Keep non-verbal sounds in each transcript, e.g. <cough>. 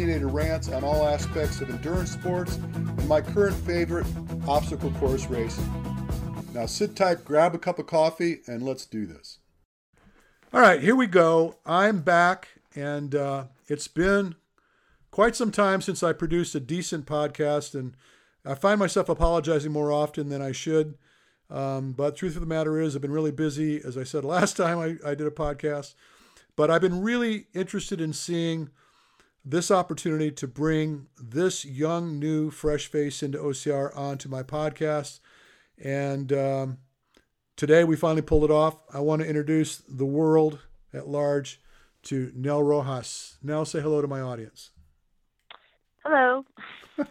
opinionated rants on all aspects of endurance sports and my current favorite, obstacle course racing. Now sit tight, grab a cup of coffee, and let's do this. All right, here we go. I'm back, and uh, it's been quite some time since I produced a decent podcast, and I find myself apologizing more often than I should. Um, but truth of the matter is, I've been really busy, as I said <laughs> last time I, I did a podcast. But I've been really interested in seeing this opportunity to bring this young, new, fresh face into OCR onto my podcast. And um, today we finally pulled it off. I want to introduce the world at large to Nell Rojas. Nell, say hello to my audience. Hello. a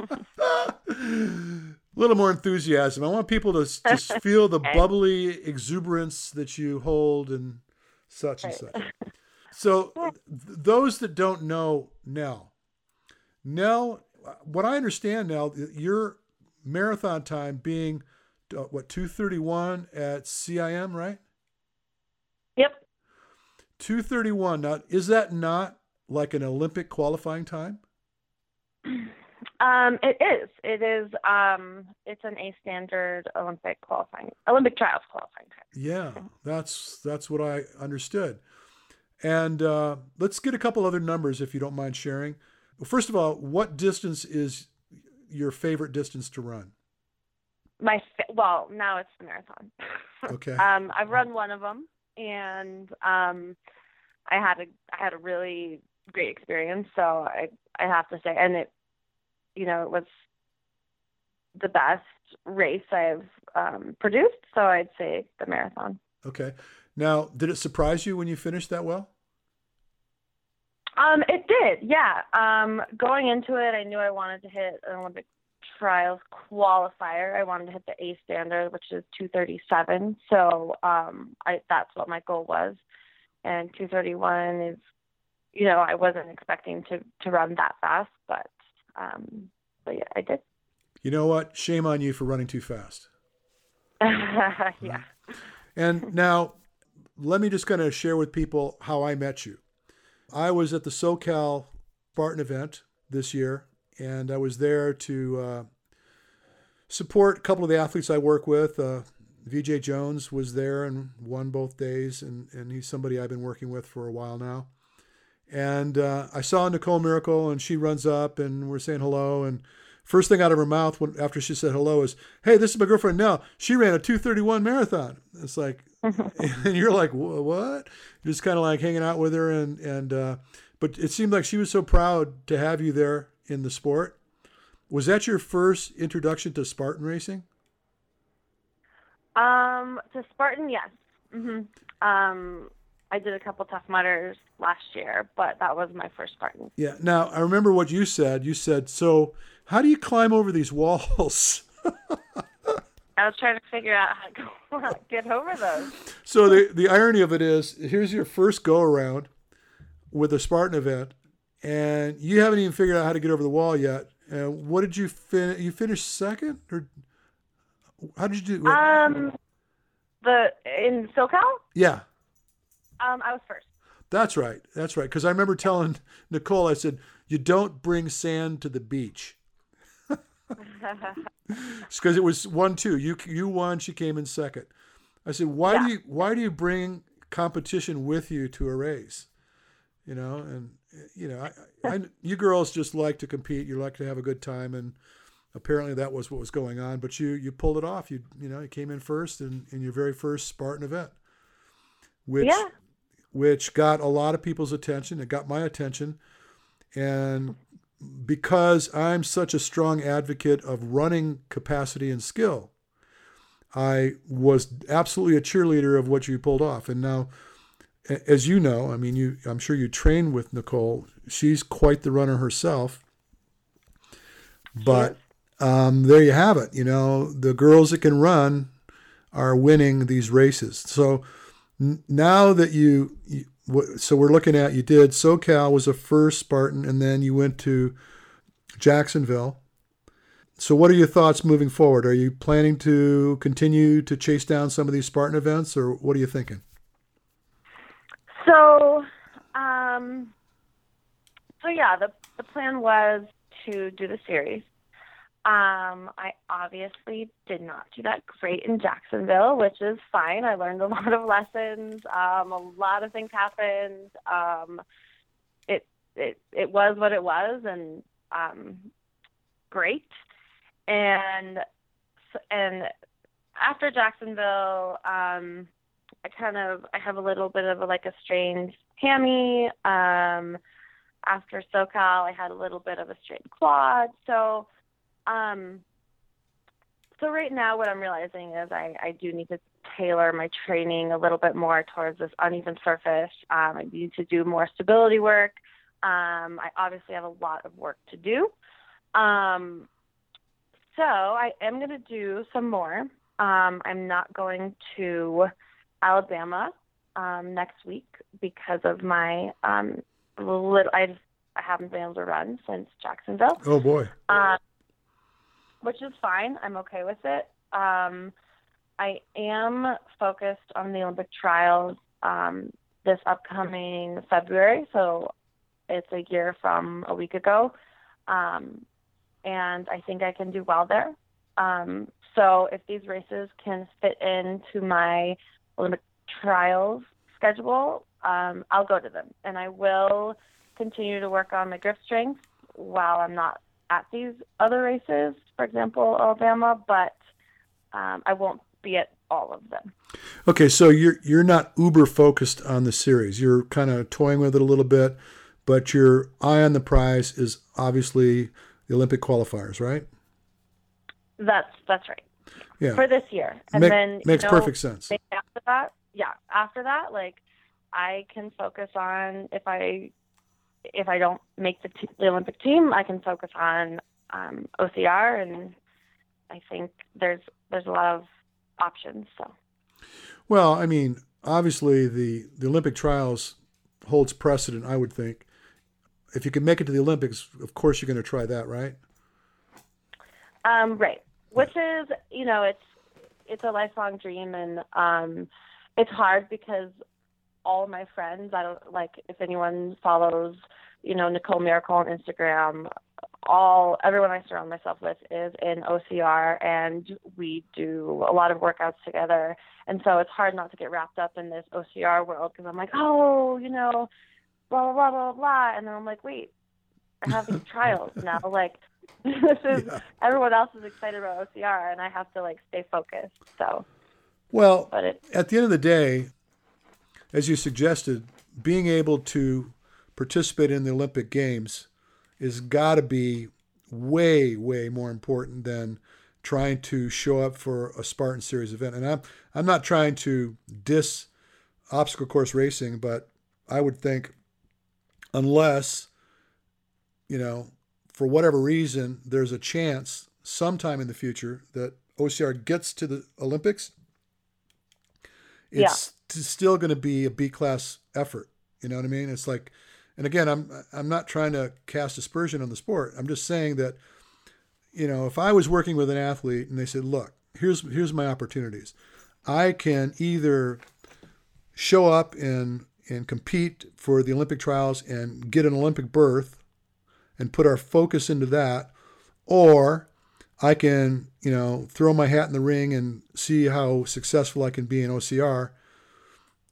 <laughs> little more enthusiasm. I want people to just feel the <laughs> bubbly exuberance that you hold and such and such. <laughs> So, th- those that don't know Nell, Nell, what I understand now, your marathon time being uh, what 231 at CIM, right? Yep. 231. Now, is that not like an Olympic qualifying time? <clears throat> Um, it is. It is. Um, it's an A standard Olympic qualifying, Olympic trials qualifying time. Yeah, that's that's what I understood. And uh, let's get a couple other numbers if you don't mind sharing. Well, first of all, what distance is your favorite distance to run? My fa- well, now it's the marathon. <laughs> Okay. um, I've run one of them, and um, I had a I had a really great experience. So I I have to say, and it, you know, it was the best race I've um, produced. So I'd say the marathon. Okay. Now, did it surprise you when you finished that well? Um, it did, yeah. Um, going into it, I knew I wanted to hit an Olympic trials qualifier. I wanted to hit the A standard, which is 237. So um, I, that's what my goal was. And 231 is, you know, I wasn't expecting to to run that fast, but um, but yeah, I did. You know what? Shame on you for running too fast. <laughs> yeah. And now, let me just kind of share with people how I met you. I was at the SoCal Spartan event this year, and I was there to uh, support a couple of the athletes I work with. Uh, Veejay Jones was there and won both days, and, and he's somebody I've been working with for a while now. And uh, I saw Nicole Mericle, and she runs up, and we're saying hello. And first thing out of her mouth when, after she said hello is, "Hey, this is my girlfriend Nell. She ran a 2:31 marathon." It's like, <laughs> and you're like, "What?" You're just kind of like hanging out with her, and and uh, but it seemed like she was so proud to have you there in the sport. Was that your first introduction to Spartan racing? Um, to Spartan, yes. hmm Um, I did a couple Tough Mudders last year, but that was my first Spartan. Yeah. Now I remember what you said. You said, "So how do you climb over these walls?" <laughs> I was trying to figure out <laughs> how to get over those. So the the irony of it is, here's your first go around with a Spartan event, and you haven't even figured out how to get over the wall yet. And what did you finish? You finished second, or how did you do? Um, the in SoCal, yeah, um, I was first. that's right. That's right. Because I remember telling Nicole, I said, "You don't bring sand to the beach." <laughs> <laughs> because it was one two. You you won. She came in second. I said, why Yeah. do you why do you bring competition with you to a race? You know, and you know, I, I, you girls just like to compete. You like to have a good time, and apparently that was what was going on. But you you pulled it off. You you know, you came in first in, in your very first Spartan event, which Yeah. Which got a lot of people's attention. It got my attention, and because I'm such a strong advocate of running capacity and skill, I was absolutely a cheerleader of what you pulled off. And now, as you know, I mean, you, I'm sure you train with Nicole. She's quite the runner herself. But um, there you have it. You know, the girls that can run are winning these races. So now that you, you so we're looking at you did SoCal was a first Spartan, and then you went to Jacksonville. So, what are your thoughts moving forward? Are you planning to continue to chase down some of these Spartan events, or what are you thinking? So, um, so yeah, the the plan was to do the series. Um, I obviously did not do that great in Jacksonville, which is fine. I learned a <laughs> lot of lessons. Um, a lot of things happened. Um, it it it was what it was, and um, great and and after Jacksonville, um, I kind of I have a little bit of a, like a strange hammy. Um, after SoCal, I had a little bit of a strained quad. So, um, so right now, what I'm realizing is I I do need to tailor my training a little bit more towards this uneven surface. Um, I need to do more stability work. Um, I obviously have a lot of work to do. Um, so I am going to do some more. Um, I'm not going to Alabama um, next week because of my um, little. I just I haven't been able to run since Jacksonville. Oh boy. Um, which is fine. I'm okay with it. Um, I am focused on the Olympic trials um, this upcoming February, so it's a year from a week ago. Um, and I think I can do well there. Um, so if these races can fit into my Olympic trials schedule, um, I'll go to them, and I will continue to work on my grip strength while I'm not at these other races, for example, Alabama, but um, I won't be at all of them. Okay, so you're you're not uber focused on the series. You're kind of toying with it a little bit, but your eye on the prize is obviously the Olympic qualifiers, right? That's that's right. Yeah. For this year, and Make, then makes know, perfect sense. After that, yeah. After that, like I can focus on if I if I don't make the, t- the Olympic team, I can focus on um, OCR, and I think there's there's a lot of options. So. Well, I mean, obviously the the Olympic trials holds precedent. I would think if you can make it to the Olympics, of course you're going to try that, right? Um, right. Which is, you know, it's it's a lifelong dream, and um, it's hard because all my friends, I don't like if anyone follows, you know, Nicole Mericle on Instagram. All everyone I surround myself with is in OCR, and we do a lot of workouts together. And so it's hard not to get wrapped up in this OCR world because I'm like, oh, you know, blah blah blah blah blah, and then I'm like, wait, I have these <laughs> trials now. Like <laughs> this is yeah. everyone else is excited about OCR, and I have to like stay focused. So, well, it, at the end of the day, as you suggested, being able to participate in the Olympic Games is got to be way way more important than trying to show up for a Spartan Series event. And I'm I'm not trying to diss obstacle course racing, but I would think unless, you know, for whatever reason, there's a chance sometime in the future that OCR gets to the Olympics, it's yeah. still going to be a B class effort. You know what I mean? It's like, and again, I'm I'm not trying to cast aspersion on the sport. I'm just saying that, you know, if I was working with an athlete and they said, "Look, here's here's my opportunities," I can either show up and and compete for the Olympic trials and get an Olympic berth and put our focus into that, or I can, you know, throw my hat in the ring and see how successful I can be in OCR.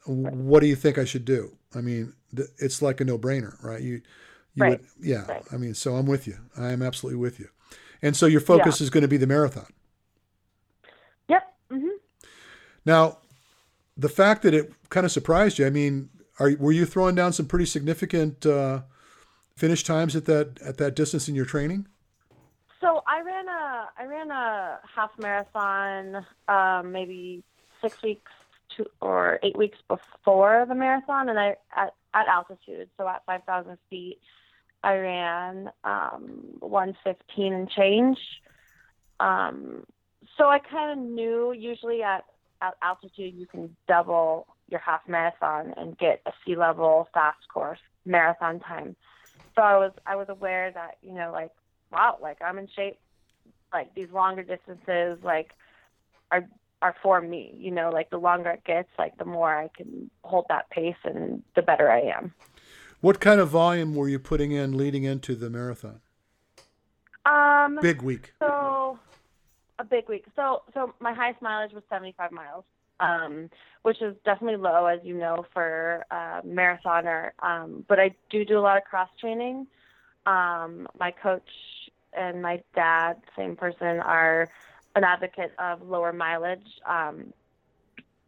What do you think I should do? I mean, it's like a no-brainer, right? You, you right. would, yeah. Right. I mean, so I'm with you. I am absolutely with you. And so your focus yeah. is going to be the marathon. Yep. Mm-hmm. Now, the fact that it kind of surprised you. I mean, are were you throwing down some pretty significant uh, finish times at that at that distance in your training? So I ran a I ran a half marathon um, maybe six weeks to, or eight weeks before the marathon, and I at, at altitude, so at five thousand feet, I ran um, one fifteen and change. Um, so I kind of knew usually at, at altitude you can double your half marathon and get a sea level fast course marathon time. So I was I was aware that you know like wow like I'm in shape like these longer distances like are are for me you know like the longer it gets like the more I can hold that pace and the better I am. What kind of volume were you putting in leading into the marathon? Um, big week. So a big week. So so my highest mileage was 75 miles, um, which is definitely low, as you know, for a marathoner. Um, but I do do a lot of cross training. Um, my coach and my dad, same person, are an advocate of lower mileage, um,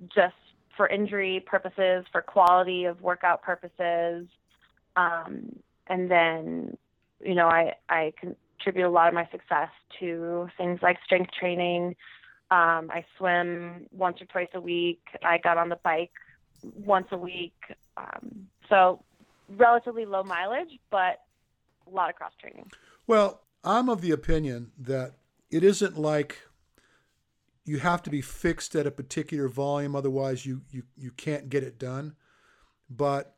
just for injury purposes, for quality of workout purposes, um, and then you know I I contribute a lot of my success to things like strength training. Um, I swim once or twice a week. I got on the bike once a week. Um, so relatively low mileage, but a lot of cross training. Well, I'm of the opinion that it isn't like you have to be fixed at a particular volume, otherwise you you, you can't get it done. But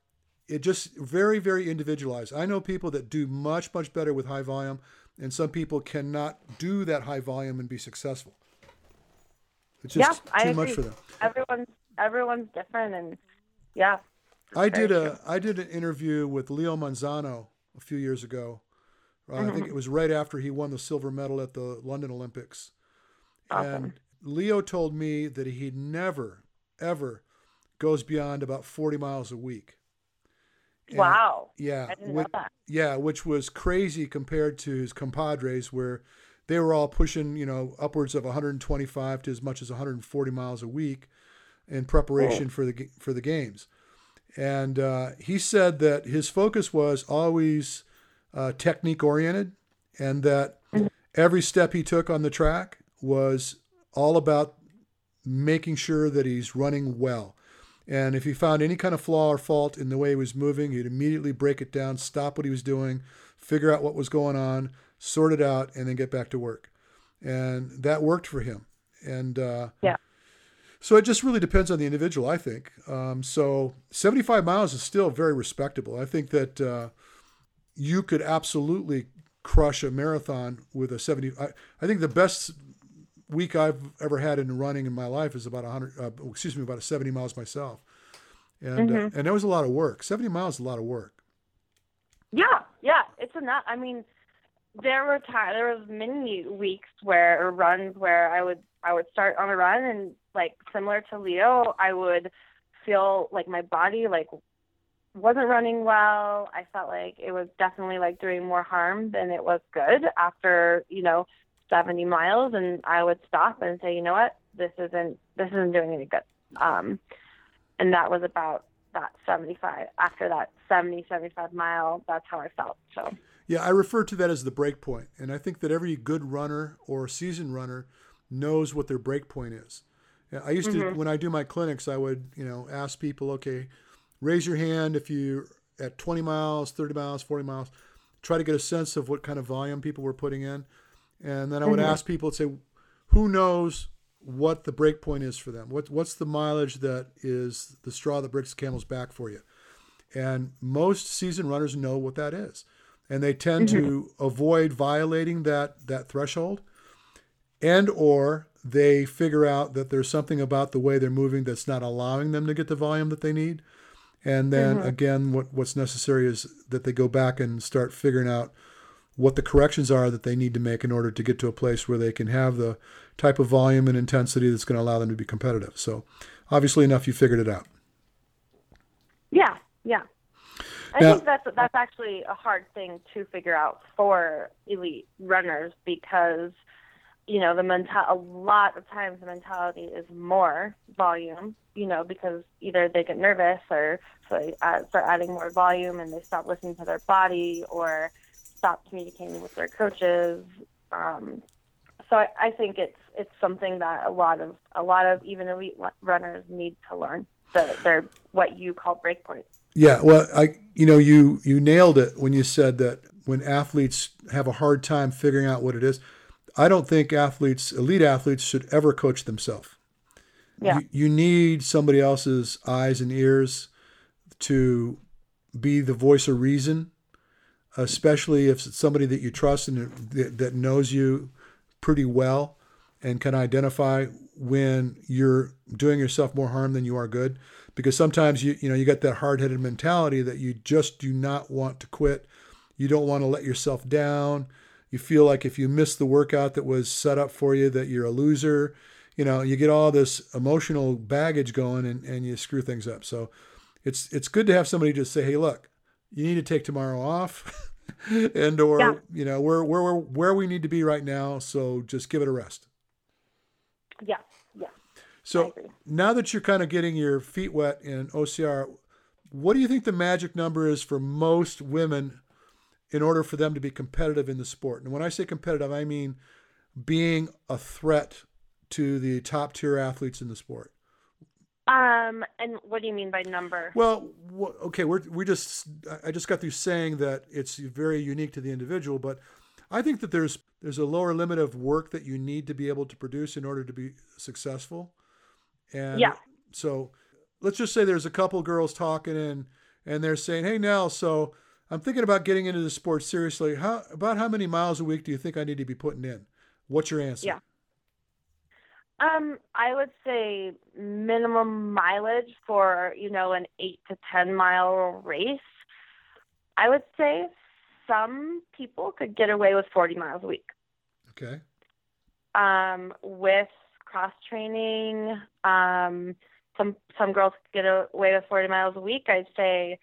it just very very individualized. I know people that do much much better with high volume and some people cannot do that high volume and be successful. It's just yeah, too I much agree. for them. Everyone's everyone's different, and yeah. I did a I did an interview with Leo Manzano a few years ago. Uh, mm-hmm. I think it was right after he won the silver medal at the London Olympics, awesome. and Leo told me that he never ever goes beyond about forty miles a week. And wow. Yeah. Which. Yeah, which was crazy compared to his compadres, where they were all pushing, you know, upwards of 125 to as much as 140 miles a week in preparation for the for the games. And uh, he said that his focus was always uh, technique oriented, and that every step he took on the track was all about making sure that he's running well. And if he found any kind of flaw or fault in the way he was moving, he'd immediately break it down, stop what he was doing, figure out what was going on, sort it out, and then get back to work. And that worked for him. And uh, yeah. So it just really depends on the individual, I think. Um, so 75 miles is still very respectable. I think that uh, you could absolutely crush a marathon with a 70. I, I think the best week I've ever had in running in my life is about 100, uh, excuse me, about 70 miles myself. And, Mm-hmm. uh, and that was a lot of work. 70 miles is a lot of work. Yeah, yeah, it's enough. I mean, there were times, there was many weeks where or runs where I would I would start on a run and like similar to Leo, I would feel like my body like wasn't running well. I felt like it was definitely like doing more harm than it was good after, you know, 70 miles and I would stop and say, you know what, this isn't, this isn't doing any good. Um, and that was about that 75 after that 70, 75 mile, that's how I felt. So, Yeah, I refer to that as the break point. And I think that every good runner or seasoned runner knows what their break point is. I used to, when I do my clinics, I would, you know, ask people, okay, raise your hand if you're at 20 miles, 30 miles, 40 miles. Try to get a sense of what kind of volume people were putting in. And then I would Mhm. ask people to say, who knows what the break point is for them? What, what's the mileage that is the straw that breaks the camel's back for you? And most seasoned runners know what that is. And they tend to avoid violating that, that threshold and or they figure out that there's something about the way they're moving that's not allowing them to get the volume that they need. And then Mhm. again, what, what's necessary is that they go back and start figuring out what the corrections are that they need to make in order to get to a place where they can have the type of volume and intensity that's going to allow them to be competitive. So, obviously enough, you figured it out. yeah, yeah. I Now- think that's that's actually a hard thing to figure out for elite runners because you know the mental a lot of times the mentality is more volume you know because either they get nervous or so they uh, start adding more volume and they stop listening to their body or stop communicating with their coaches um, so I, I think it's it's something that a lot of a lot of even elite runners need to learn the, their what you call breakpoints Yeah, well, I you know you you nailed it when you said that when athletes have a hard time figuring out what it is. I don't think athletes, elite athletes, should ever coach themselves. Yeah. You, you need somebody else's eyes and ears to be the voice of reason, especially if it's somebody that you trust and that, that knows you pretty well and can identify when you're doing yourself more harm than you are good because sometimes you you know you got that hard-headed mentality that you just do not want to quit you don't want to let yourself down you feel like if you miss the workout that was set up for you that you're a loser you know you get all this emotional baggage going and, and you screw things up so it's it's good to have somebody just say hey look you need to take tomorrow off <laughs> and or Yeah. you know where where where we need to be right now so just give it a rest Yeah. Yeah. So now that you're kind of getting your feet wet in OCR, what do you think the magic number is for most women in order for them to be competitive in the sport? And when I say competitive, I mean being a threat to the top tier athletes in the sport. Um, and what do you mean by number? Well, wh- okay, we're we just I- just got through saying that it's very unique to the individual, but I think that there's there's a lower limit of work that you need to be able to produce in order to be successful. And Yeah. so let's just say there's a couple girls talking and and they're saying, "Hey, Nell, so I'm thinking about getting into the sport seriously. How about how many miles a week do you think I need to be putting in? What's your answer?" Yeah. Um, I would say minimum mileage for, you know, an eight to 10 mile race. I would say some people could get away with 40 miles a week. Okay. Um, with cross training, um, some, some girls could get away with 40 miles a week. I'd say,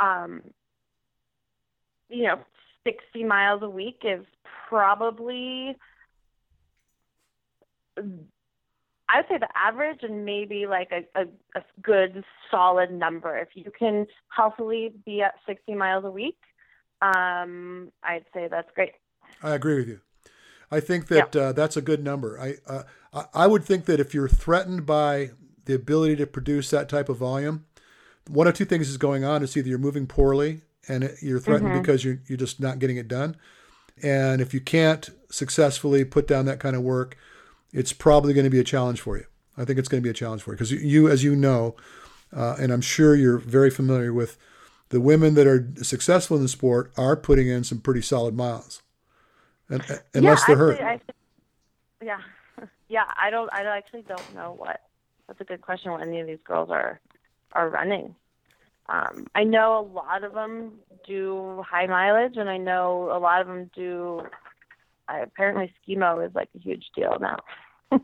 um, you know, 60 miles a week is probably I would say the average and maybe like a, a, a good solid number. If you can healthily be at 60 miles a week, um, I'd say that's great. I agree with you. I think that uh, that's a good number. I, uh, I I would think that if you're threatened by the ability to produce that type of volume, one of two things is going on. It's either you're moving poorly and it, you're threatened Mhm. because you're you're just not getting it done, and if you can't successfully put down that kind of work, it's probably going to be a challenge for you. I think it's going to be a challenge for you because you, as you know, uh, and I'm sure you're very familiar with the women that are successful in the sport are putting in some pretty solid miles, and, unless yeah, they're hurt. actually, I think- yeah, <laughs> yeah. I don't. I actually don't know what. That's a good question. What any of these girls are are running. Um, I know a lot of them do high mileage, and I know a lot of them do. I, apparently, skimo is like a huge deal now. <laughs>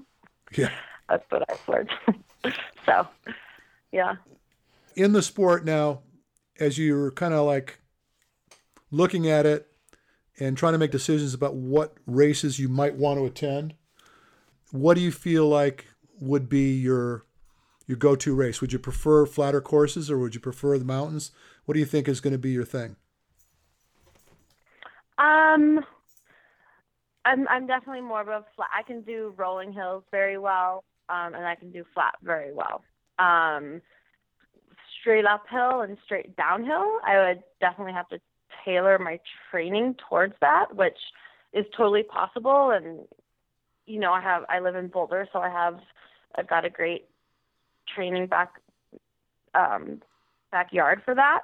Yeah. <laughs> That's what I've heard. <laughs> so, yeah. in the sport now, as you're kind of like looking at it and trying to make decisions about what races you might want to attend, what do you feel like would be your your go-to race? Would you prefer flatter courses or would you prefer the mountains? What do you think is going to be your thing? Um, I'm I'm definitely more of a flat. I can do rolling hills very well, um, and I can do flat very well. Um, straight uphill and straight downhill, I would definitely have to tailor my training towards that, which is totally possible. And you know, I have I live in Boulder, so I have I've got a great training back um, backyard for that.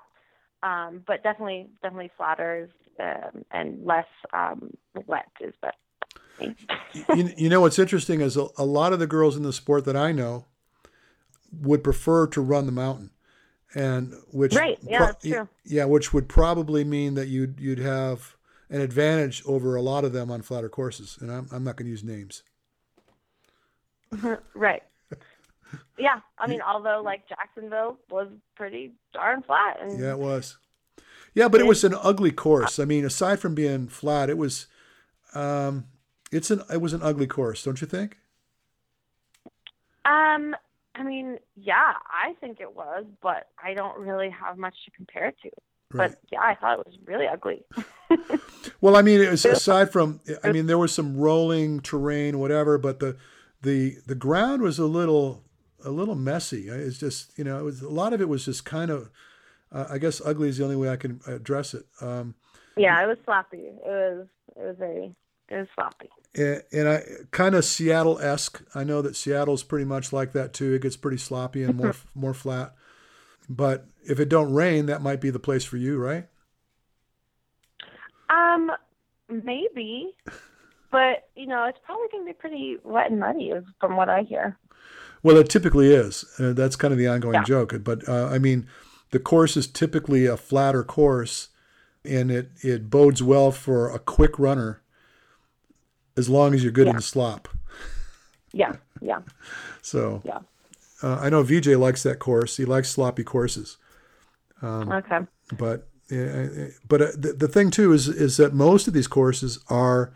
Um, but definitely, definitely flatter is, um, and less um, wet is better. you, you know what's interesting is a, a lot of the girls in the sport that I know would prefer to run the mountain, and which Right, yeah, that's true. yeah, which would probably mean that you'd you'd have an advantage over a lot of them on flatter courses, and I'm I'm not going to use names. <laughs> right. Yeah, I mean, although like Jacksonville was pretty darn flat, Yeah, it was. Yeah, but it was an ugly course. I mean, aside from being flat, it was, um, it's an it was an ugly course, don't you think? um, I mean, yeah, I think it was, but I don't really have much to compare it to. Right. But yeah, I thought it was really ugly. <laughs> Well, I mean, it was aside from, I mean, there was some rolling terrain, whatever, but the the the ground was a little a little messy. It's just, you know, it was a lot of it was just kind of, uh, I guess, ugly is the only way I can address it. Um, yeah, it was sloppy. It was it was very it was sloppy. and, and I kind of Seattle esque. I know that Seattle's pretty much like that too. It gets pretty sloppy and more <laughs> more flat. But if it don't rain, that might be the place for you, right? Um, maybe, but you know, it's probably going to be pretty wet and muddy, from what I hear. Well, it typically is. Uh, that's kind of the ongoing Yeah. joke. But uh, I mean, the course is typically a flatter course, and it it bodes well for a quick runner, as long as you're good in the slop. Yeah, yeah, <laughs> So yeah. uh, I know Veejay likes that course. He likes sloppy courses. Um, Okay. But uh, but uh, the, the thing too is is that most of these courses are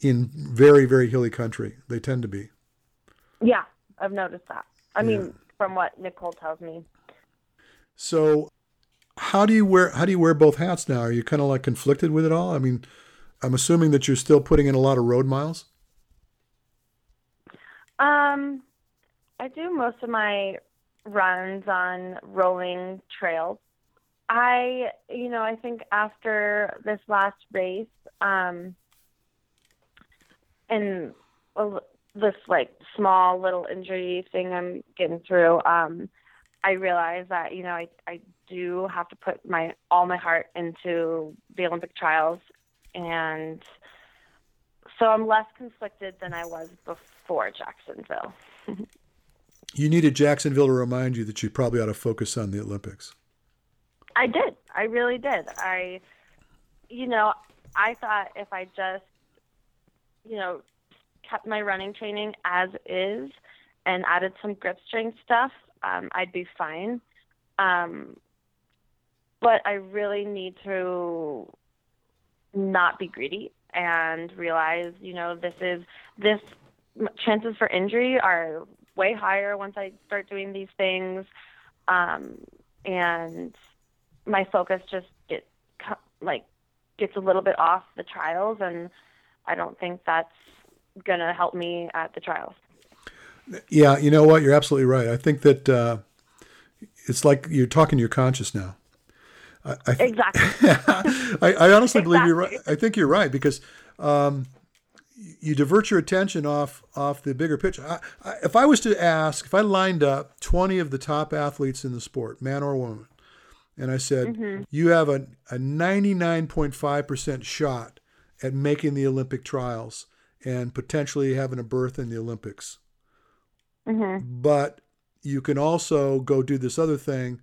in very very hilly country. They tend to be. Yeah, I've noticed that. I Yeah. mean, from what Nicole tells me. So how do you wear how do you wear both hats now? Are you kind of like conflicted with it all? I mean, I'm assuming that you're still putting in a lot of road miles. Um, I do most of my runs on rolling trails. I, you know, I think after this last race, um, and this like small little injury thing I'm getting through, um, I realize that you know I I do have to put my all my heart into the Olympic trials, and so I'm less conflicted than I was before Jacksonville. <laughs> You needed Jacksonville to remind you that you probably ought to focus on the Olympics. I did. I really did. I, you know, I thought if I just, you know, kept my running training as is and added some grip strength stuff, um, I'd be fine. Um, but I really need to not be greedy and realize, you know, this is this chances for injury are way higher once I start doing these things. Um, and my focus just get like gets a little bit off the trials and I don't think that's going to help me at the trials. Yeah, you know what? You're absolutely right. I think that uh, it's like you're talking to your conscious now. I, I, Exactly. <laughs> I, I honestly believe you're right. I think you're right because um, you divert your attention off off the bigger picture. I, I, if I was to ask, if I lined up 20 of the top athletes in the sport, man or woman, and I said, Mm-hmm. you have a, a 99.5% shot at making the Olympic trials and potentially having a berth in the Olympics hmm but you can also go do this other thing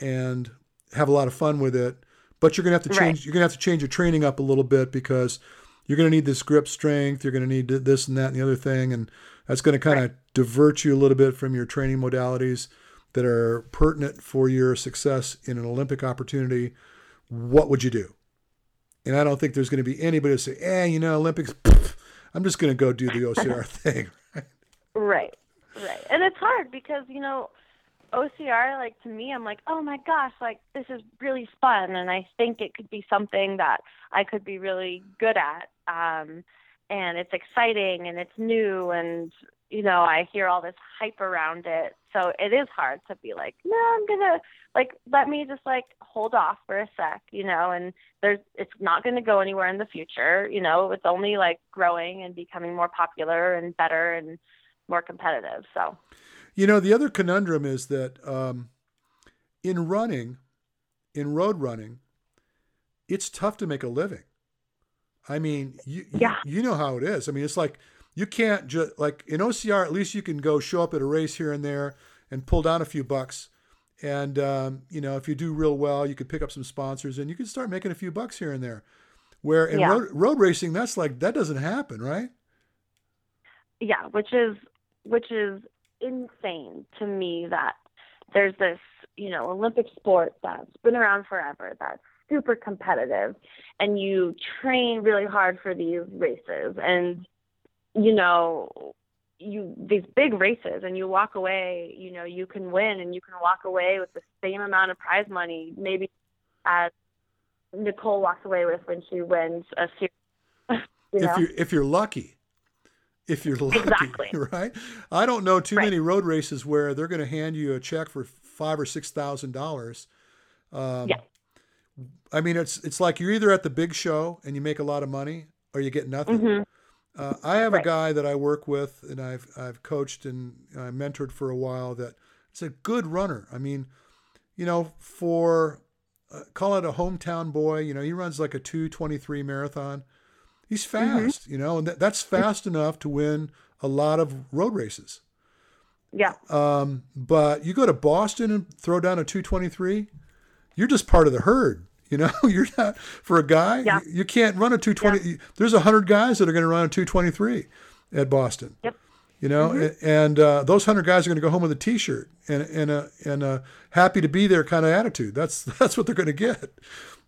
and have a lot of fun with it. But you're gonna have to change. Right. You're gonna have to change your training up a little bit because you're gonna need this grip strength. You're gonna need this and that and the other thing, and that's gonna kind of divert you a little bit from your training modalities that are pertinent for your success in an Olympic opportunity. What would you do? And I don't think there's going to be anybody to say, "Eh, you know, Olympics. pff, I'm just going to go do the OCR <laughs> thing." Right. Right. right. And it's hard because, you know, OCR, like to me, I'm like, oh my gosh, like this is really fun. And I think it could be something that I could be really good at. Um, and it's exciting and it's new. And, you know, I hear all this hype around it. So it is hard to be like, no, I'm going to, like, let me just like hold off for a sec, you know, and there's, it's not going to go anywhere in the future. You know, it's only like growing and becoming more popular and better and, more competitive. So You know, the other conundrum is that um, in running, in road running, it's tough to make a living. I mean, you, you- Yeah. you know how it is. I mean, it's like you can't just like in OCR. At least you can go show up at a race here and there and pull down a few bucks. And um, you know, if you do real well, you could pick up some sponsors and you can start making a few bucks here and there. Where in Yeah. road, road racing, that's like that doesn't happen, right? yeah, which is which is insane to me that there's this, you know, Olympic sport that's been around forever, that's super competitive and you train really hard for these races and you know you these big races and you walk away, you know, you can win and you can walk away with the same amount of prize money maybe as Nicole walks away with when she wins a series. <laughs> You know? if you're if you're lucky if you're lucky Exactly. <laughs> right i don't know too Right. many road races where they're going to hand you a check for five or six thousand dollars um, Yeah. i mean it's it's like you're either at the big show and you make a lot of money or you get nothing Mhm. Uh, I have Right. a guy that I work with, and I've I've coached and uh, mentored for a while. That is a good runner. I mean, you know, for uh, call it a hometown boy. You know, he runs like a two twenty three marathon. He's fast. You know, and that, that's fast enough to win a lot of road races. Yeah. Um, but you go to Boston and throw down a 223, you're just part of the herd. You know, <laughs> you're not for a guy. Yeah. You, you can't run a 220. There's a hundred guys that are going to run a 223 at Boston. Yep. You know, Mm-hmm. and uh, those hundred guys are going to go home with a T-shirt and and a and a happy to be there kind of attitude. That's <laughs> that's what they're going to get,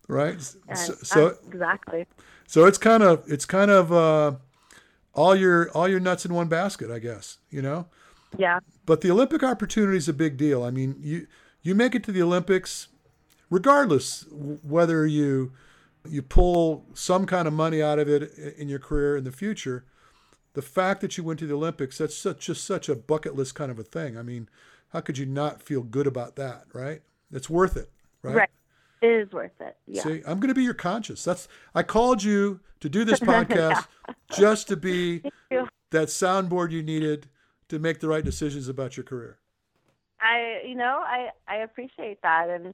right? And So, so exactly. so it's kind of it's kind of uh, all your all your nuts in one basket, I guess. You know. Yeah. But the Olympic opportunity is a big deal. I mean, you you make it to the Olympics, regardless whether you you pull some kind of money out of it in your career in the future. The fact that you went to the Olympics, that's such just such a bucket list kind of a thing. I mean, how could you not feel good about that, right? It's worth it, right? Right. It is worth it. Yeah. See, I'm going to be your conscience. That's I called you to do this <laughs> podcast just to be <laughs> that soundboard you needed to make the right decisions about your career. I, you know, I I appreciate that, and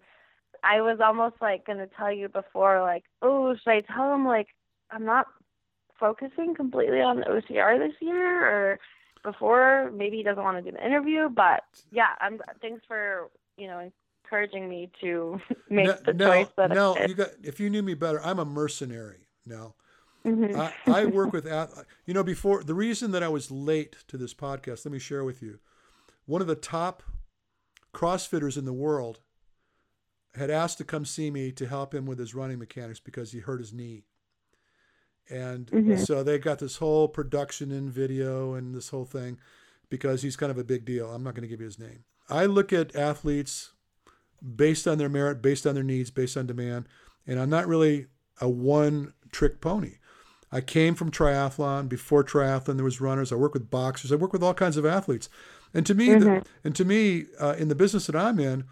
I was almost like going to tell you before, like, oh, should I tell him like I'm not focusing completely on the OCR this year, or before maybe he doesn't want to do the interview, but yeah, I'm. Thanks for you know encouraging me to <laughs> make no, the no, choice that no, I did. you got. If you knew me better, I'm a mercenary. No, Mhm. I, I work with you know before the reason that I was late to this podcast. Let me share with you. One of the top CrossFitters in the world had asked to come see me to help him with his running mechanics because he hurt his knee. And Mhm. so they got this whole production in video and this whole thing because he's kind of a big deal. I'm not going to give you his name. I look at athletes based on their merit, based on their needs, based on demand, and I'm not really a one trick pony. I came from triathlon. Before triathlon, there was runners. I work with boxers. I work with all kinds of athletes. And to me, the, and to me, uh, in the business that I'm in,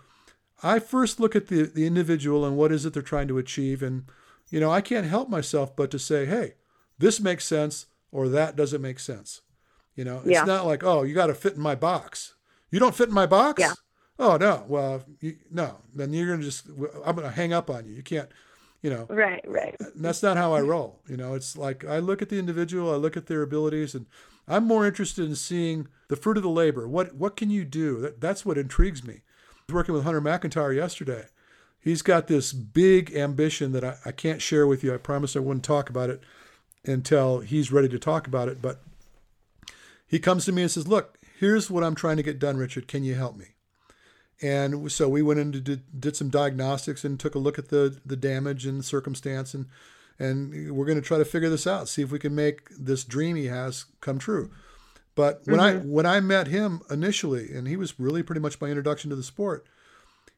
I first look at the the individual and what is it they're trying to achieve. And you know, I can't help myself but to say, hey, this makes sense or that doesn't make sense. You know, it's Yeah. not like, oh, you got to fit in my box. You don't fit in my box. Yeah. Oh no. Well, you, no. Then you're gonna just. I'm gonna hang up on you. You can't. You know. Right, right. And that's not how I roll. You know, it's like I look at the individual, I look at their abilities, and I'm more interested in seeing the fruit of the labor. What what can you do? That, that's what intrigues me. Working with Hunter McIntyre yesterday. He's got this big ambition that I, I can't share with you. I promised I wouldn't talk about it until he's ready to talk about it. But he comes to me and says, Look, here's what I'm trying to get done, Richard. Can you help me? And so we went into did, did some diagnostics and took a look at the the damage and circumstance and and we're going to try to figure this out, see if we can make this dream he has come true. But when I mm-hmm. when I met him initially, and he was really pretty much my introduction to the sport,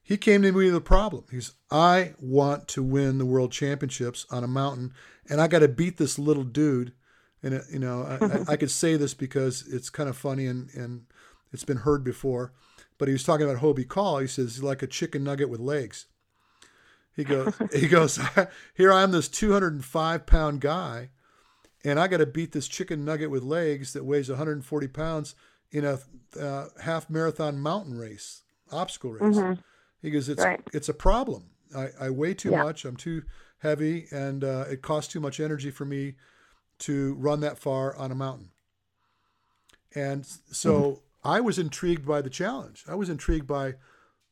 he came to me with a problem. He's I want to win the world championships on a mountain, and I got to beat this little dude. And it, you know, I, I, I could say this because it's kind of funny and and it's been heard before. But he was talking about Hobie Call. He says he's like a chicken nugget with legs. He goes, <laughs> he goes, <laughs> here I am, this 205 pound guy, and I got to beat this chicken nugget with legs that weighs 140 pounds in a uh, half marathon mountain race, obstacle race. He goes, it's Right. it's a problem. I, I weigh too Yeah. much. I'm too heavy, and uh, it costs too much energy for me to run that far on a mountain. And so I was intrigued by the challenge. I was intrigued by,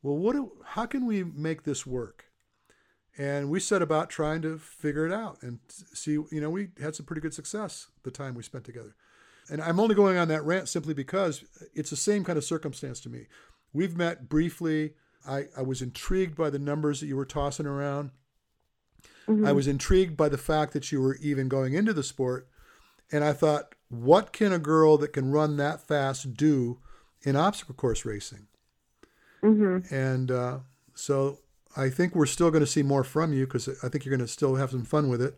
well, what? Do, how can we make this work? And we set about trying to figure it out and see. You know, we had some pretty good success the time we spent together. And I'm only going on that rant simply because it's the same kind of circumstance to me. We've met briefly. I, I was intrigued by the numbers that you were tossing around. I was intrigued by the fact that you were even going into the sport. And I thought, what can a girl that can run that fast do in obstacle course racing? Mhm. And uh, so I think we're still going to see more from you because I think you're going to still have some fun with it.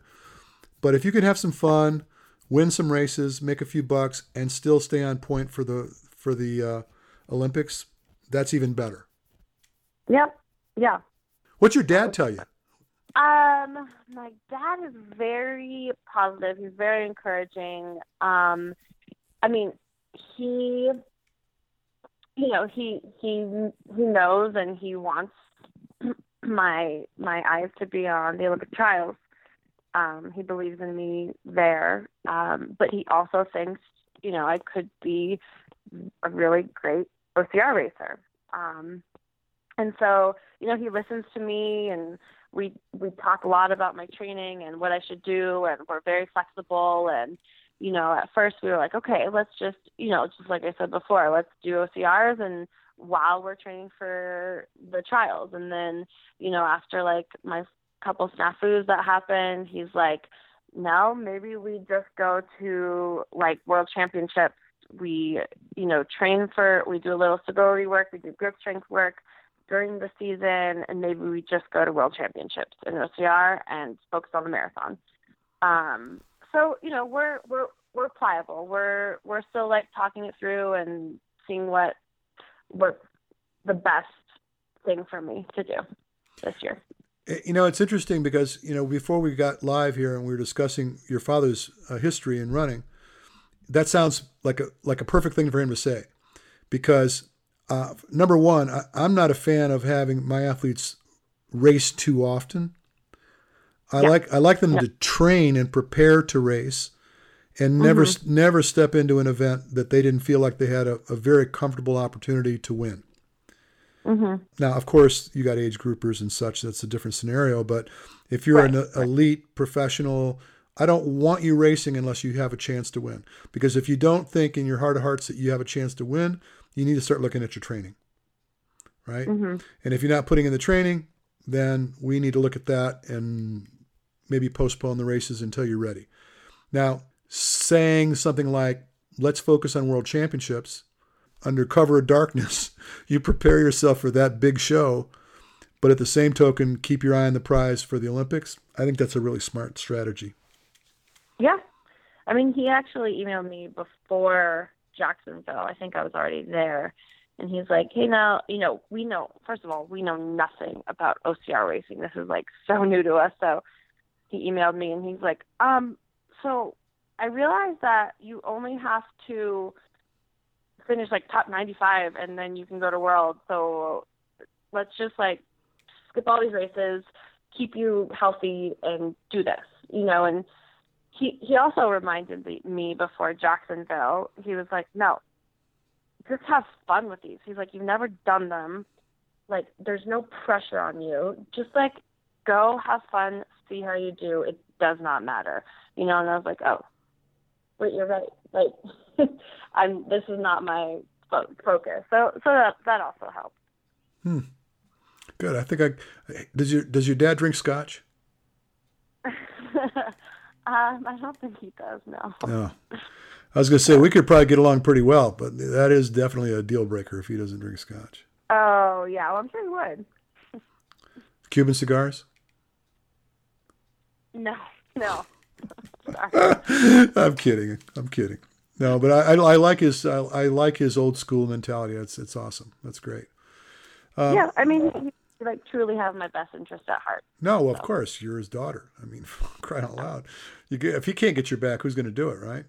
But if you can have some fun, win some races, make a few bucks, and still stay on point for the for the uh, Olympics, that's even better. Yep. Yeah. What's your dad tell you? Um, my dad is very positive. He's very encouraging. Um, I mean, he, you know, he he he knows and he wants my my eyes to be on the Olympic trials. Um, he believes in me there, um, but he also thinks, you know, I could be a really great OCR racer. Um, and so, you know, he listens to me and we we talk a lot about my training and what I should do and we're very flexible and you know, at first we were like, okay, let's just, you know, just like I said before, let's do OCRs and while we're training for the trials. And then, you know, after like my couple snafus that happened, he's like, no, maybe we just go to like world championships. We, you know, train for, we do a little stability work, we do grip strength work during the season, and maybe we just go to world championships in OCR and focus on the marathon. Um, so you know we're we're we're pliable. We're we're still like talking it through and seeing what what's the best thing for me to do this year. Eh, you know, it's interesting because you know before we got live here and we were discussing your father's uh, history in running, that sounds like a like a perfect thing for him to say, because uh, number one, I, I'm not a fan of having my athletes race too often. I yeah. like I like them yeah. to train and prepare to race, and never mm-hmm. never step into an event that they didn't feel like they had a, a very comfortable opportunity to win. Mm-hmm. Now, of course, you got age groupers and such. That's a different scenario. But if you're right. an elite professional, I don't want you racing unless you have a chance to win. Because if you don't think in your heart of hearts that you have a chance to win, you need to start looking at your training. Right. Mm-hmm. And if you're not putting in the training, then we need to look at that and maybe postpone the races until you're ready. Now, saying something like, let's focus on world championships under cover of darkness, <laughs> you prepare yourself for that big show, but at the same token, keep your eye on the prize for the Olympics. I think that's a really smart strategy. Yeah. I mean, he actually emailed me before Jacksonville. I think I was already there. And he's like, hey, now, you know, we know, first of all, we know nothing about OCR racing. This is like so new to us. So he emailed me and he's like, um, so I realized that you only have to finish like top 95 and then you can go to world. So let's just like skip all these races, keep you healthy and do this, you know, and he he also reminded me before Jacksonville. He was like, "No, just have fun with these." He's like, "You've never done them. Like, there's no pressure on you. Just like go have fun, see how you do. It does not matter, you know." And I was like, "Oh, wait, you're right. Like, <laughs> I'm. This is not my focus." So, so that that also helped. Hmm. Good. I think I does your does your dad drink scotch? <laughs> Um, I don't think he does. No. No. I was going to say we could probably get along pretty well, but that is definitely a deal breaker if he doesn't drink scotch. Oh yeah, well I'm sure he would. Cuban cigars? No, no. <laughs> <laughs> I'm kidding. I'm kidding. No, but I, I, I like his I, I, like his old school mentality. It's it's awesome. That's great. Um, yeah, I mean, like truly have my best interest at heart. No, of course you're his daughter. I mean, <laughs> crying out loud. You get, if he can't get your back, who's going to do it, right?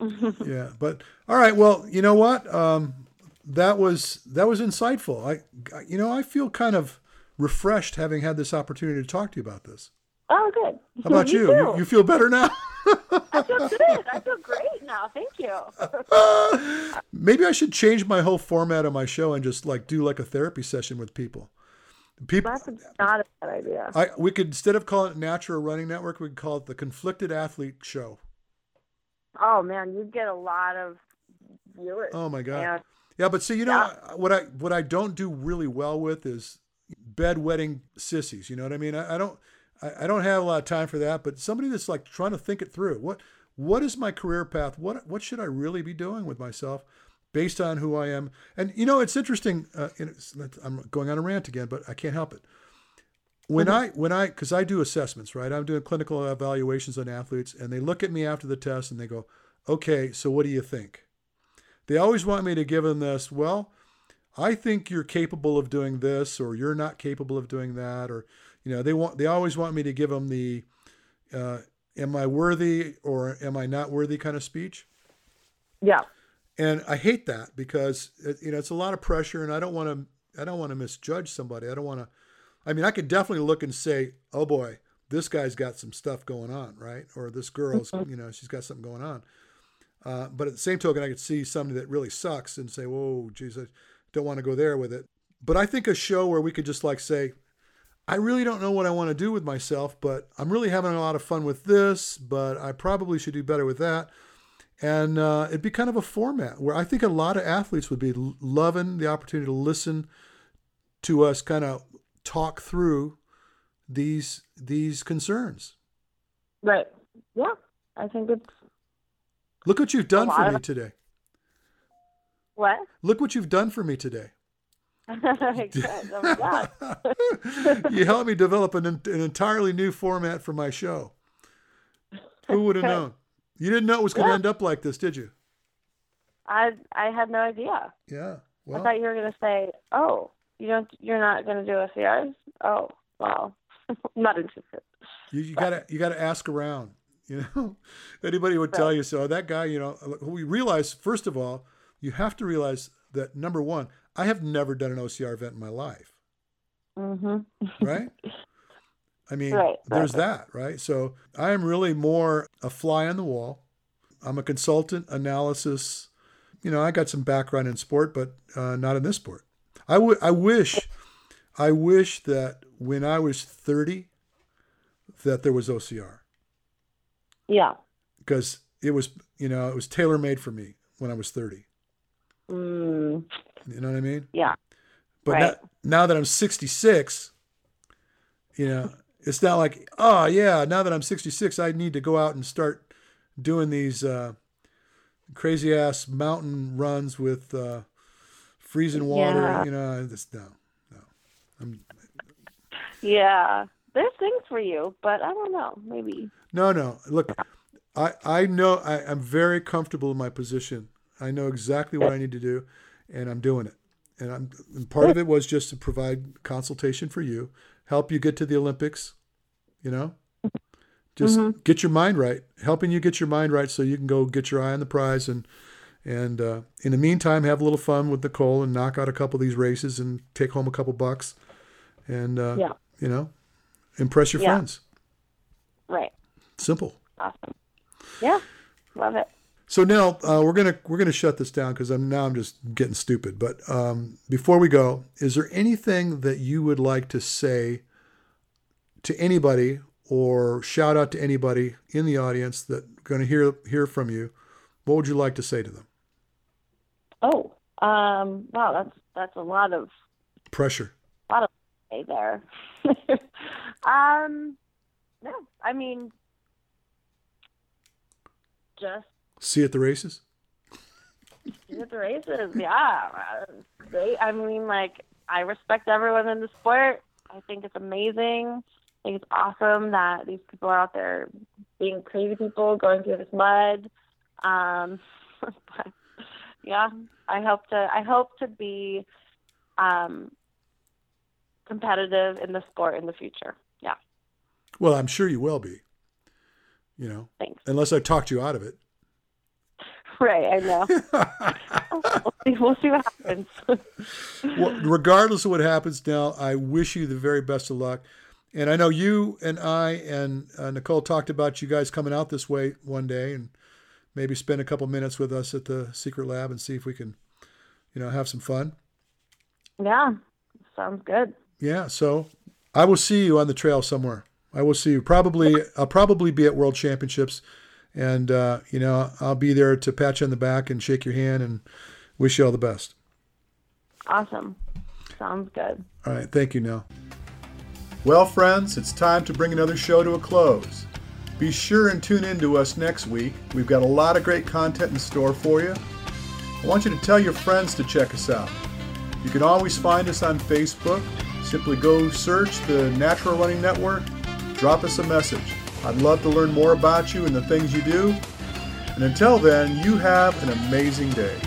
<laughs> yeah, but all right. Well, you know what? Um, that was that was insightful. I, you know, I feel kind of refreshed having had this opportunity to talk to you about this. Oh, good. How about <laughs> you? You, you, feel better now? <laughs> I feel good. I feel great now. Thank you. uh, <laughs> maybe I should change my whole format of my show and just like do like a therapy session with people. People, That's not a bad idea. I, we could instead of calling it Natural Running Network, we could call it the Conflicted Athlete Show. Oh man, you'd get a lot of viewers. Oh my god. And, yeah, but see, you know yeah. what I what I don't do really well with is bedwetting sissies. You know what I mean? I, I don't I, I don't have a lot of time for that. But somebody that's like trying to think it through. What what is my career path? What what should I really be doing with myself? based on who I am. And you know, it's interesting. Uh, I'm going on a rant again, but I can't help it. When mm-hmm. I when I because I do assessments, right? I'm doing clinical evaluations on athletes, and they look at me after the test and they go, "Okay, so what do you think?" They always want me to give them this. Well, I think you're capable of doing this, or you're not capable of doing that, or You know, they want they always want me to give them the uh, "Am I worthy or am I not worthy?" kind of speech. Yeah. And I hate that because it, you know it's a lot of pressure, and I don't want to I don't want to misjudge somebody. I don't want to. I mean, I could definitely look and say, "Oh boy, this guy's got some stuff going on, right?" Or this girl's, Mhm. you know, she's got something going on. Uh, but at the same token, I could see somebody that really sucks and say, "Whoa, geez, I don't want to go there with it." But I think a show where we could just like say, "I really don't know what I want to do with myself, but I'm really having a lot of fun with this, but I probably should do better with that." And uh, it'd be kind of a format where I think a lot of athletes would be loving the opportunity to listen to us kind of talk through these these concerns. Right. Yeah. I think it's Look what you've done for me of- today. what? Look what you've done for me today. Good. Oh my God. <laughs> Oh <laughs> you helped me develop an, an entirely new format for my show. Who would have <laughs> known? You didn't know it was going to Yeah. end up like this, did you? I I had no idea. Yeah. I thought you were gonna say, "Oh, you don't. You're not gonna do OCRs." Oh, well, I'm not interested. you, you gotta you gotta ask around. You know, anybody would tell you so. That guy, you know, we realize first of all, you have to realize that number one, I have never done an OCR event in my life. Mhm. right? I mean, Right, there's right. that, right? So I am really more a fly on the wall. I'm a consultant, analysis. You know, I got some background in sport, but uh, not in this sport. I would, I wish, I wish that when I was 30, that there was OCR Yeah. because it was, you know, it was tailor made for me when I was 30. Mm, You know what I mean? yeah. But Right. now, now that I'm 66, you know, it's not like, oh yeah, now that I'm 66, I need to go out and start doing these uh, crazy ass mountain runs with uh, freezing water. Yeah. You know, this no, no. I'm, Yeah. There's things for you, but I don't know. Maybe. no, no. Look, I I know I, I'm very comfortable in my position. I know exactly what I need to do, and I'm doing it. And I'm and part of it was just to provide consultation for you, help you get to the Olympics. You know, just Mhm. get your mind right, helping you get your mind right so you can go get your eye on the prize and and uh, in the meantime have a little fun with Nicole and knock out a couple of these races and take home a couple bucks and uh, Yeah. you know impress your Yeah. friends. Right. Simple. Awesome. Yeah. Love it. So now uh, we're gonna we're gonna shut this down because I'm now I'm just getting stupid. But um, before we go, is there anything that you would like to say to anybody or shout out to anybody in the audience that going to hear hear from you? What would you like to say to them? Oh. Um. Wow. That's that's a lot of Pressure. A lot of say there. <laughs> um. No. I mean, just See you at the races. see at the races. Yeah. They. I mean, like, I respect everyone in the sport. I think it's amazing. I think it's awesome that these people are out there being crazy people going through this mud. Um, <laughs> but yeah, I hope to. I hope to be um, competitive in the sport in the future. Yeah. Well, I'm sure you will be. You know, Thanks. unless I talked you out of it. Right. I know. <laughs> we'll, see, we'll see what happens. <laughs> well, regardless of what happens now, I wish you the very best of luck. And I know you and I and uh, Nicole talked about you guys coming out this way one day and maybe spend a couple minutes with us at the secret lab and see if we can, you know, have some fun. yeah. Sounds good. Yeah. So I will see you on the trail somewhere. I will see you. Probably, I'll probably be at World Championships, and uh, you know, I'll be there to pat you on the back and shake your hand and wish you all the best. Awesome. Sounds good. All right. Thank you, Nell. Well, friends, it's time to bring another show to a close. Be sure and tune in to us next week. We've got a lot of great content in store for you. I want you to tell your friends to check us out. You can always find us on Facebook. Simply go search the Natural Running Network, drop us a message. I'd love to learn more about you and the things you do. And until then, you have an amazing day.